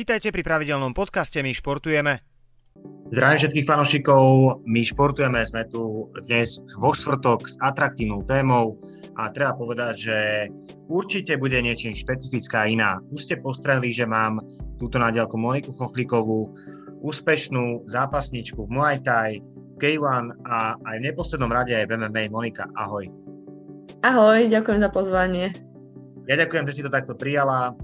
Vítajte pri pravidelnom podcaste My športujeme. Zdravím všetkých fanošikov, my športujeme, sme tu dnes vo štvrtok s atraktívnou témou a treba povedať, že určite bude niečím špecifická iná. Už ste postrehli, že mám túto nádielku Moniku Chochlikovú, úspešnú zápasničku v Muay Thai, K1 a aj v neposlednom rade aj v MMA. Monika, ahoj. Ahoj, ďakujem za pozvanie. Ja ďakujem, že si to takto prijala.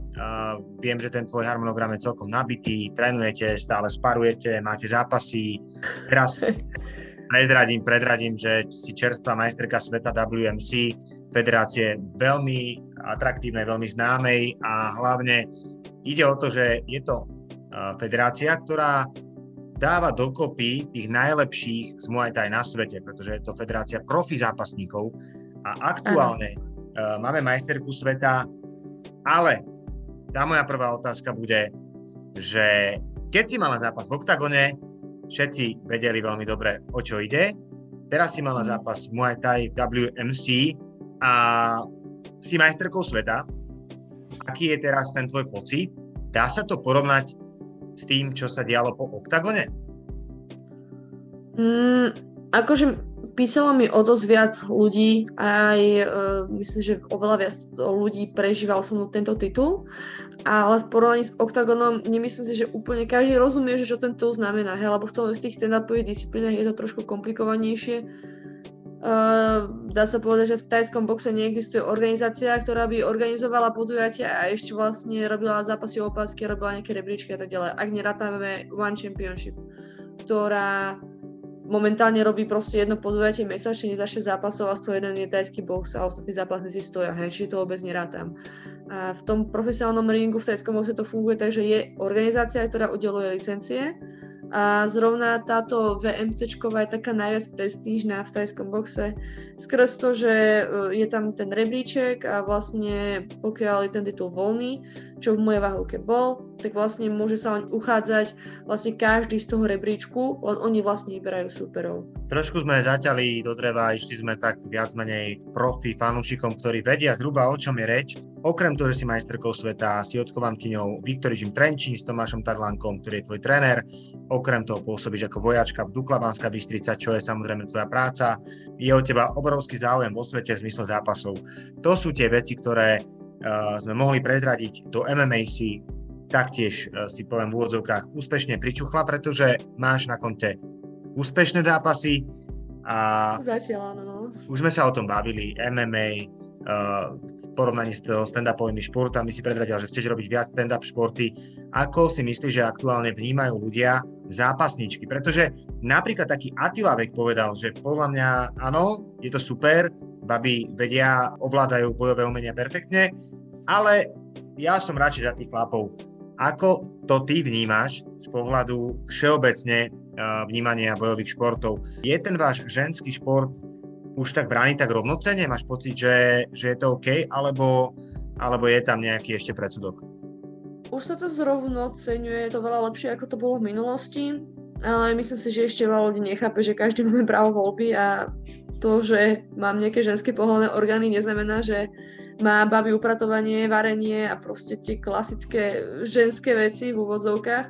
Viem, že ten tvoj harmonogram je celkom nabitý, trénujete, stále sparujete, máte zápasy. Teraz predradím, predradím, že si čerstvá majsterka sveta WMC, federácie veľmi atraktívnej, veľmi známej a hlavne ide o to, že je to uh, federácia, ktorá dáva dokopy tých najlepších z Muay Thai na svete, pretože je to federácia profi zápasníkov a aktuálne Aha uh, máme majsterku sveta, ale tá moja prvá otázka bude, že keď si mala zápas v oktagone, všetci vedeli veľmi dobre, o čo ide. Teraz si mala mhm. zápas Muay Thai WMC a si majsterkou sveta. Aký je teraz ten tvoj pocit? Dá sa to porovnať s tým, čo sa dialo po oktagone? Mm, akože písalo mi o dosť viac ľudí, aj uh, myslím, že oveľa viac ľudí prežíval som tento titul, ale v porovnaní s Octagonom nemyslím si, že úplne každý rozumie, že čo ten titul znamená, hej, lebo v, tom, v tých stand-upových disciplínach je to trošku komplikovanejšie. Uh, dá sa povedať, že v tajskom boxe neexistuje organizácia, ktorá by organizovala podujatia a ešte vlastne robila zápasy opasky, robila nejaké rebríčky a tak ďalej. Ak nerátame One Championship, ktorá momentálne robí proste jedno podujatie mesačne, nedá 6 zápasov a stojí jeden je tajský box a ostatní zápasníci stoja, hej, čiže to vôbec nerátam. A v tom profesionálnom ringu v tajskom boxe to funguje tak, že je organizácia, ktorá udeluje licencie a zrovna táto VMC je taká najviac prestížna v tajskom boxe skrz to, že e, je tam ten rebríček a vlastne pokiaľ je ten titul voľný, čo v mojej váhovke bol, tak vlastne môže sa len uchádzať vlastne každý z toho rebríčku, len oni vlastne vyberajú superov. Trošku sme zaťali do dreva, išli sme tak viac menej profi fanúšikom, ktorí vedia zhruba o čom je reč. Okrem toho, že si majsterkou sveta, si odchovankyňou Victory Jim Trenčín s Tomášom Tadlankom, ktorý je tvoj tréner. Okrem toho pôsobíš ako vojačka v Dukla Banská Bystrica, čo je samozrejme tvoja práca. Je o teba obrovský záujem vo svete v zmysle zápasov. To sú tie veci, ktoré sme mohli prezradiť do MMA si taktiež uh, si poviem v úvodzovkách úspešne pričuchla, pretože máš na konte úspešné zápasy a Zatiaľ, áno. No. Už sme sa o tom bavili, MMA, uh, v porovnaní s stand-upovými športami si prezradil, že chceš robiť viac stand-up športy. Ako si myslíš, že aktuálne vnímajú ľudia zápasničky? Pretože napríklad taký Attila Vek povedal, že podľa mňa áno, je to super, baby vedia, ovládajú bojové umenia perfektne, ale ja som radšej za tých chlapov. Ako to ty vnímaš z pohľadu všeobecne vnímania bojových športov? Je ten váš ženský šport už tak bráni tak rovnocene? Máš pocit, že, že je to OK, alebo, alebo je tam nejaký ešte predsudok? Už sa to zrovnoceňuje, je to veľa lepšie, ako to bolo v minulosti, ale myslím si, že ešte veľa ľudí nechápe, že každý máme právo voľby a to, že mám nejaké ženské pohľadné orgány, neznamená, že má baby upratovanie, varenie a proste tie klasické ženské veci v úvodzovkách.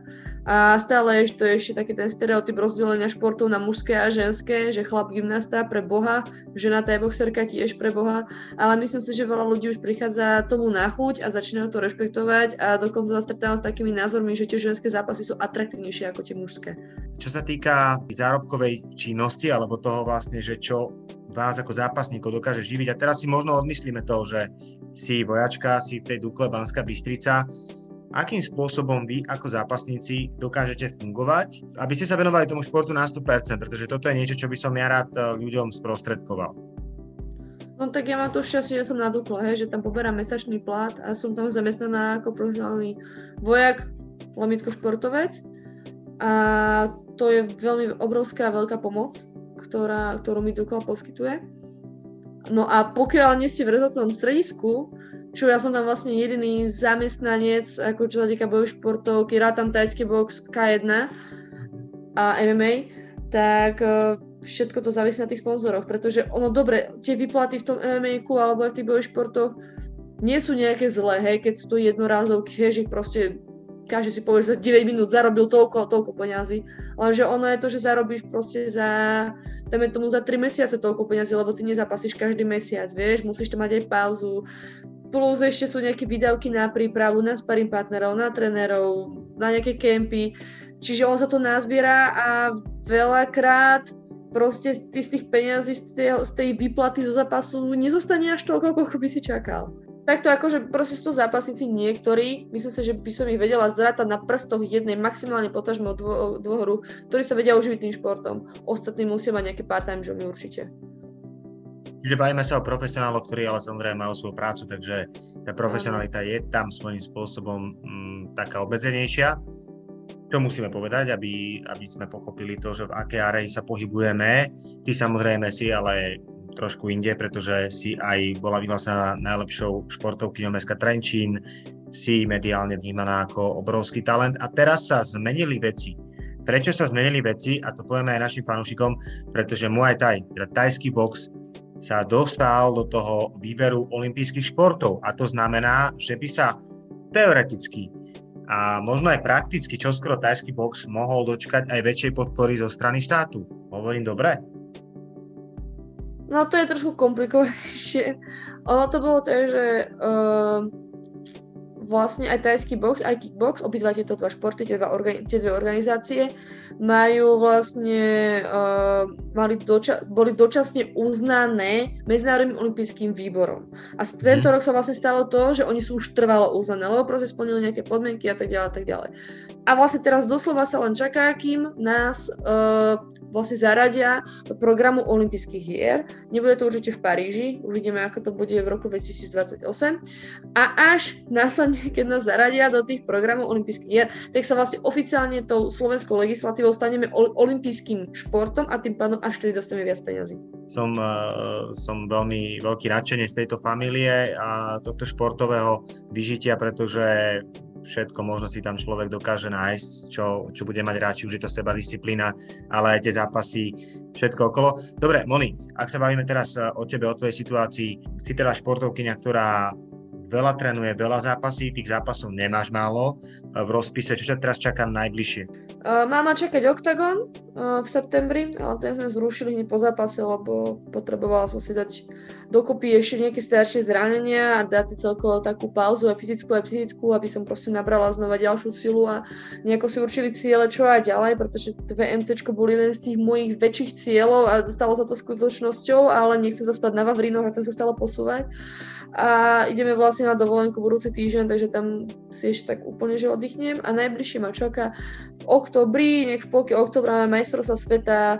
A stále to je ešte taký ten stereotyp rozdelenia športov na mužské a ženské, že chlap gymnasta pre Boha, žena tá boxerka tiež pre Boha, ale myslím si, že veľa ľudí už prichádza tomu na chuť a začínajú to rešpektovať a dokonca sa s takými názormi, že tie ženské zápasy sú atraktívnejšie ako tie mužské. Čo sa týka zárobkovej činnosti alebo toho vlastne, že čo vás ako zápasníkov dokáže živiť. A teraz si možno odmyslíme to, že si vojačka, si v tej Dukle Banská Bystrica, akým spôsobom vy ako zápasníci dokážete fungovať, aby ste sa venovali tomu športu na 100%, pretože toto je niečo, čo by som ja rád eh, ľuďom sprostredkoval. No tak ja mám to šťastie, že som na Dukle, hej, že tam poberám mesačný plat a som tam zamestnaná ako profesionálny vojak, lomitko športovec a to je veľmi obrovská veľká pomoc, ktorá, ktorú mi Dukla poskytuje. No a pokiaľ nie ste v rezortnom stredisku, čo ja som tam vlastne jediný zamestnanec, ako čo sa týka bojových športov, keď rátam tajský box K1 a MMA, tak uh, všetko to závisí na tých sponzoroch, pretože ono dobre, tie vyplaty v tom mma alebo aj v tých bojových športoch nie sú nejaké zlé, hej, keď sú to jednorázovky, hej, že proste každý si povie, že za 9 minút zarobil toľko, toľko peňazí. Lenže ono je to, že zarobíš proste za, dáme tomu za 3 mesiace toľko peňazí, lebo ty nezapasíš každý mesiac, vieš, musíš to mať aj pauzu. Plus ešte sú nejaké výdavky na prípravu, na sparring partnerov, na trénerov, na nejaké kempy. Čiže on sa to nazbiera a veľakrát proste ty z tých peňazí, z tej, z tej výplaty zo zápasu nezostane až toľko, koľko by si čakal. Takto akože proste sú to zápasníci niektorí, myslím si, že by som ich vedela zrátať na prstoch jednej, maximálne potažmo dvo, dvohoru, ktorí sa vedia uživiť tým športom. Ostatní musia mať nejaké part-time joby určite. Čiže bavíme sa o profesionáloch, ktorí ale samozrejme majú svoju prácu, takže tá profesionalita je tam svojím spôsobom m, mm, taká obmedzenejšia. To musíme povedať, aby, aby sme pochopili to, že v aké areji sa pohybujeme. Ty samozrejme si ale trošku inde, pretože si aj bola vyhlásená najlepšou športovkyňou Meska Trenčín, si mediálne vnímaná ako obrovský talent a teraz sa zmenili veci. Prečo sa zmenili veci, a to povieme aj našim fanúšikom, pretože Muay Thai, teda tajský box, sa dostal do toho výberu olympijských športov a to znamená, že by sa teoreticky a možno aj prakticky čoskoro tajský box mohol dočkať aj väčšej podpory zo strany štátu. Hovorím dobre? No to je trošku komplikovanejšie. Ono to bolo tak, že uh, vlastne aj tajský box, aj kickbox, obidva tieto dva športy, tie, dva organi- tie dve organizácie, majú vlastne, uh, mali doča- boli dočasne uznané Medzinárodným olympijským výborom. A tento mm. rok sa vlastne stalo to, že oni sú už trvalo uznané, lebo proste splnili nejaké podmienky a tak ďalej a tak ďalej. A vlastne teraz doslova sa len čaká, kým nás uh, vlastne zaradia do programu olympijských hier. Nebude to určite v Paríži, uvidíme, ako to bude v roku 2028. A až následne keď nás zaradia do tých programov olympijských hier, tak sa vlastne oficiálne tou slovenskou legislatívou staneme olympijským športom a tým pádom až vtedy dostaneme viac peniazy. Som, uh, som veľmi veľký nadšenec tejto familie a tohto športového vyžitia, pretože všetko možno si tam človek dokáže nájsť, čo, čo bude mať rád, či už je to seba disciplína, ale aj tie zápasy, všetko okolo. Dobre, Moni, ak sa bavíme teraz o tebe, o tvojej situácii, si teda športovkyňa, ktorá veľa trénuje, veľa zápasí, tých zápasov nemáš málo v rozpise. Čo ťa teraz čaká najbližšie? Má ma čakať OKTAGON uh, v septembri, ale ten sme zrušili hneď po zápase, lebo potrebovala som si dať dokopy ešte nejaké staršie zranenia a dať si celkovo takú pauzu aj fyzickú, aj psychickú, aby som proste nabrala znova ďalšiu silu a nejako si určili ciele, čo aj ďalej, pretože VMC bol jeden z tých mojich väčších cieľov a stalo sa to skutočnosťou, ale nechcem sa spať na Vavrinoch a chcem sa stále posúvať a ideme vlastne na dovolenku budúci týždeň, takže tam si ešte tak úplne že oddychnem a najbližšie ma čaká v oktobri, nech v polke oktobra máme majstrovstva sveta e,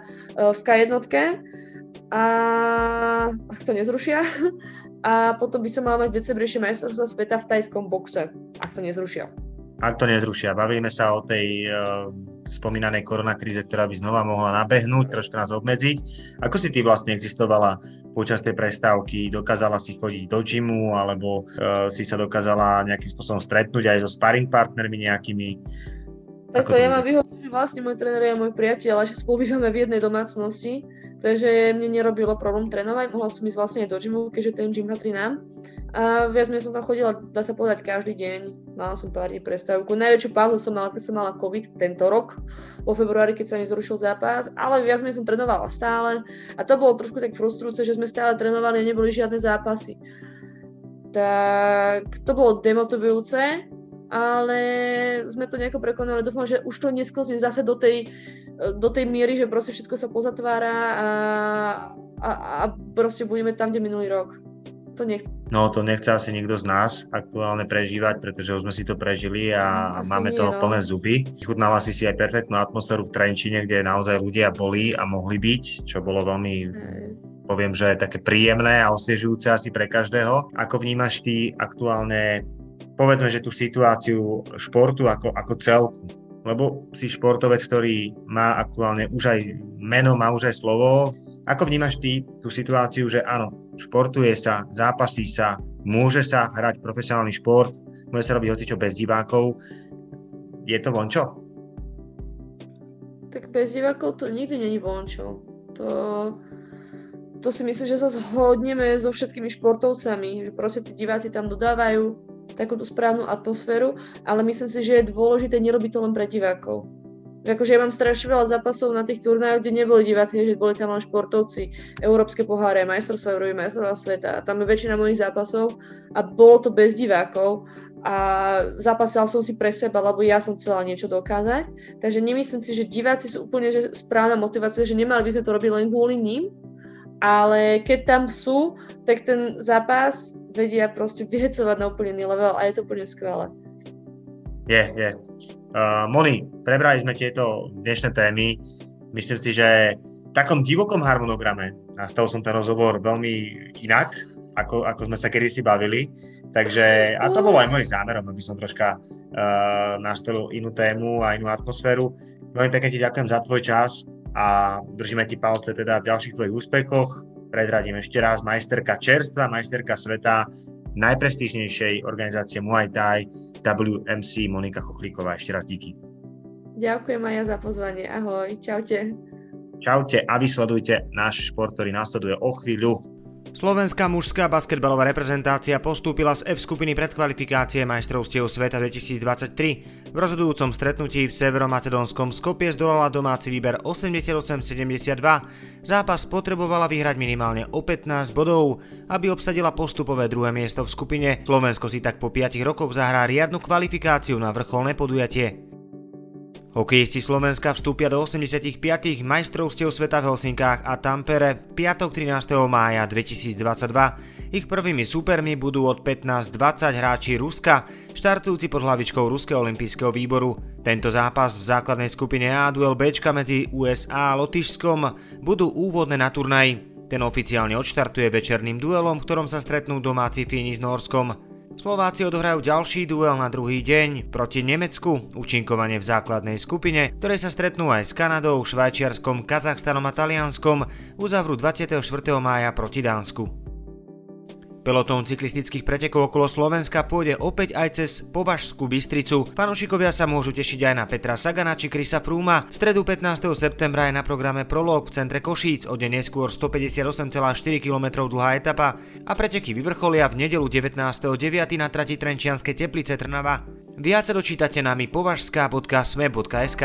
v K1 a ak to nezrušia a potom by som mala mať v decembri ešte sveta v tajskom boxe, ak to nezrušia. Ak to nezrušia, bavíme sa o tej uh, spomínanej koronakríze, ktorá by znova mohla nabehnúť, trošku nás obmedziť. Ako si ty vlastne existovala počas tej prestávky? Dokázala si chodiť do gymu alebo uh, si sa dokázala nejakým spôsobom stretnúť aj so sparring partnermi nejakými? Takto ja mám výhodu, že vlastne môj tréner je môj priateľ, a že spolu bývame v jednej domácnosti, takže mne nerobilo problém trénovať, mohla som ísť vlastne do gymu, keďže ten gym patrí nám. A viac som tam chodila, dá sa povedať, každý deň. Mala som pár dní prestávku. Najväčšiu pauzu som mala, keď som mala COVID tento rok, vo februári, keď sa mi zrušil zápas, ale viac som trénovala stále. A to bolo trošku tak frustrujúce, že sme stále trénovali a neboli žiadne zápasy. Tak to bolo demotivujúce, ale sme to nejako prekonali. Dúfam, že už to nesklzne zase do tej do tej miery, že proste všetko sa pozatvára a, a, a proste budeme tam, kde minulý rok. To nechce. No to nechce asi nikto z nás aktuálne prežívať, pretože už sme si to prežili a asi máme nie, toho no. plné zuby. Chutnala si si aj perfektnú atmosféru v Trenčine, kde naozaj ľudia boli a mohli byť, čo bolo veľmi Hej poviem, že také príjemné a osviežujúce asi pre každého. Ako vnímaš ty aktuálne, povedzme, že tú situáciu športu ako, ako celku? Lebo si športovec, ktorý má aktuálne už aj meno, má už aj slovo. Ako vnímaš ty tú situáciu, že áno, športuje sa, zápasí sa, môže sa hrať profesionálny šport, môže sa robiť hocičo bez divákov. Je to vončo? Tak bez divákov to nikdy není vončo. To, to si myslím, že sa zhodneme so všetkými športovcami, že proste tí diváci tam dodávajú takúto správnu atmosféru, ale myslím si, že je dôležité nerobiť to len pre divákov. Akože ja mám strašne veľa zápasov na tých turnajoch, kde neboli diváci, že boli tam len športovci, európske poháre, majstrovstvá Európy, majstrovstvá sveta. Tam je väčšina mojich zápasov a bolo to bez divákov a zapasal som si pre seba, lebo ja som chcela niečo dokázať. Takže nemyslím si, že diváci sú úplne že správna motivácia, že nemali by sme to robiť len kvôli ním, ale keď tam sú, tak ten zápas vedia proste vyhecovať na úplne iný level a je to úplne skvelé. Je, je. Uh, Moni, prebrali sme tieto dnešné témy. Myslím si, že v takom divokom harmonograme, nastavil som ten rozhovor veľmi inak, ako, ako sme sa kedysi bavili. Takže, a to bolo aj môj zámerom, aby som troška uh, nastavil inú tému a inú atmosféru. Veľmi pekne ti ďakujem za tvoj čas a držíme ti palce teda v ďalších tvojich úspechoch. Predradím ešte raz majsterka čerstva, majsterka sveta najprestížnejšej organizácie Muay Thai WMC Monika Chochlíková. Ešte raz díky. Ďakujem aj ja za pozvanie. Ahoj, čaute. Čaute a vysledujte náš šport, ktorý nasleduje o chvíľu. Slovenská mužská basketbalová reprezentácia postúpila z F skupiny predkvalifikácie majstrovstiev sveta 2023. V rozhodujúcom stretnutí v severomacedónskom Skopie zdolala domáci výber 88-72. Zápas potrebovala vyhrať minimálne o 15 bodov, aby obsadila postupové druhé miesto v skupine. Slovensko si tak po 5 rokoch zahrá riadnu kvalifikáciu na vrcholné podujatie. Hokejisti Slovenska vstúpia do 85. majstrovstiev sveta v Helsinkách a Tampere piatok 13. mája 2022. Ich prvými súpermi budú od 15-20 hráči Ruska, štartujúci pod hlavičkou Ruského olympijského výboru. Tento zápas v základnej skupine A duel Bčka medzi USA a Lotyšskom budú úvodné na turnaj. Ten oficiálne odštartuje večerným duelom, v ktorom sa stretnú domáci Fíni s Norskom. Slováci odohrajú ďalší duel na druhý deň proti Nemecku, účinkovanie v základnej skupine, ktoré sa stretnú aj s Kanadou, Švajčiarskom, Kazachstanom a Talianskom, uzavrú 24. mája proti Dánsku. Pelotón cyklistických pretekov okolo Slovenska pôjde opäť aj cez Považskú Bystricu. Fanúšikovia sa môžu tešiť aj na Petra Sagana či Krisa Frúma. V stredu 15. septembra je na programe prolog v centre Košíc, o deň neskôr 158,4 km dlhá etapa a preteky vyvrcholia v nedelu 19.9. na trati Trenčianske Teplice Trnava. Viac dočítate nami považská.sme.sk.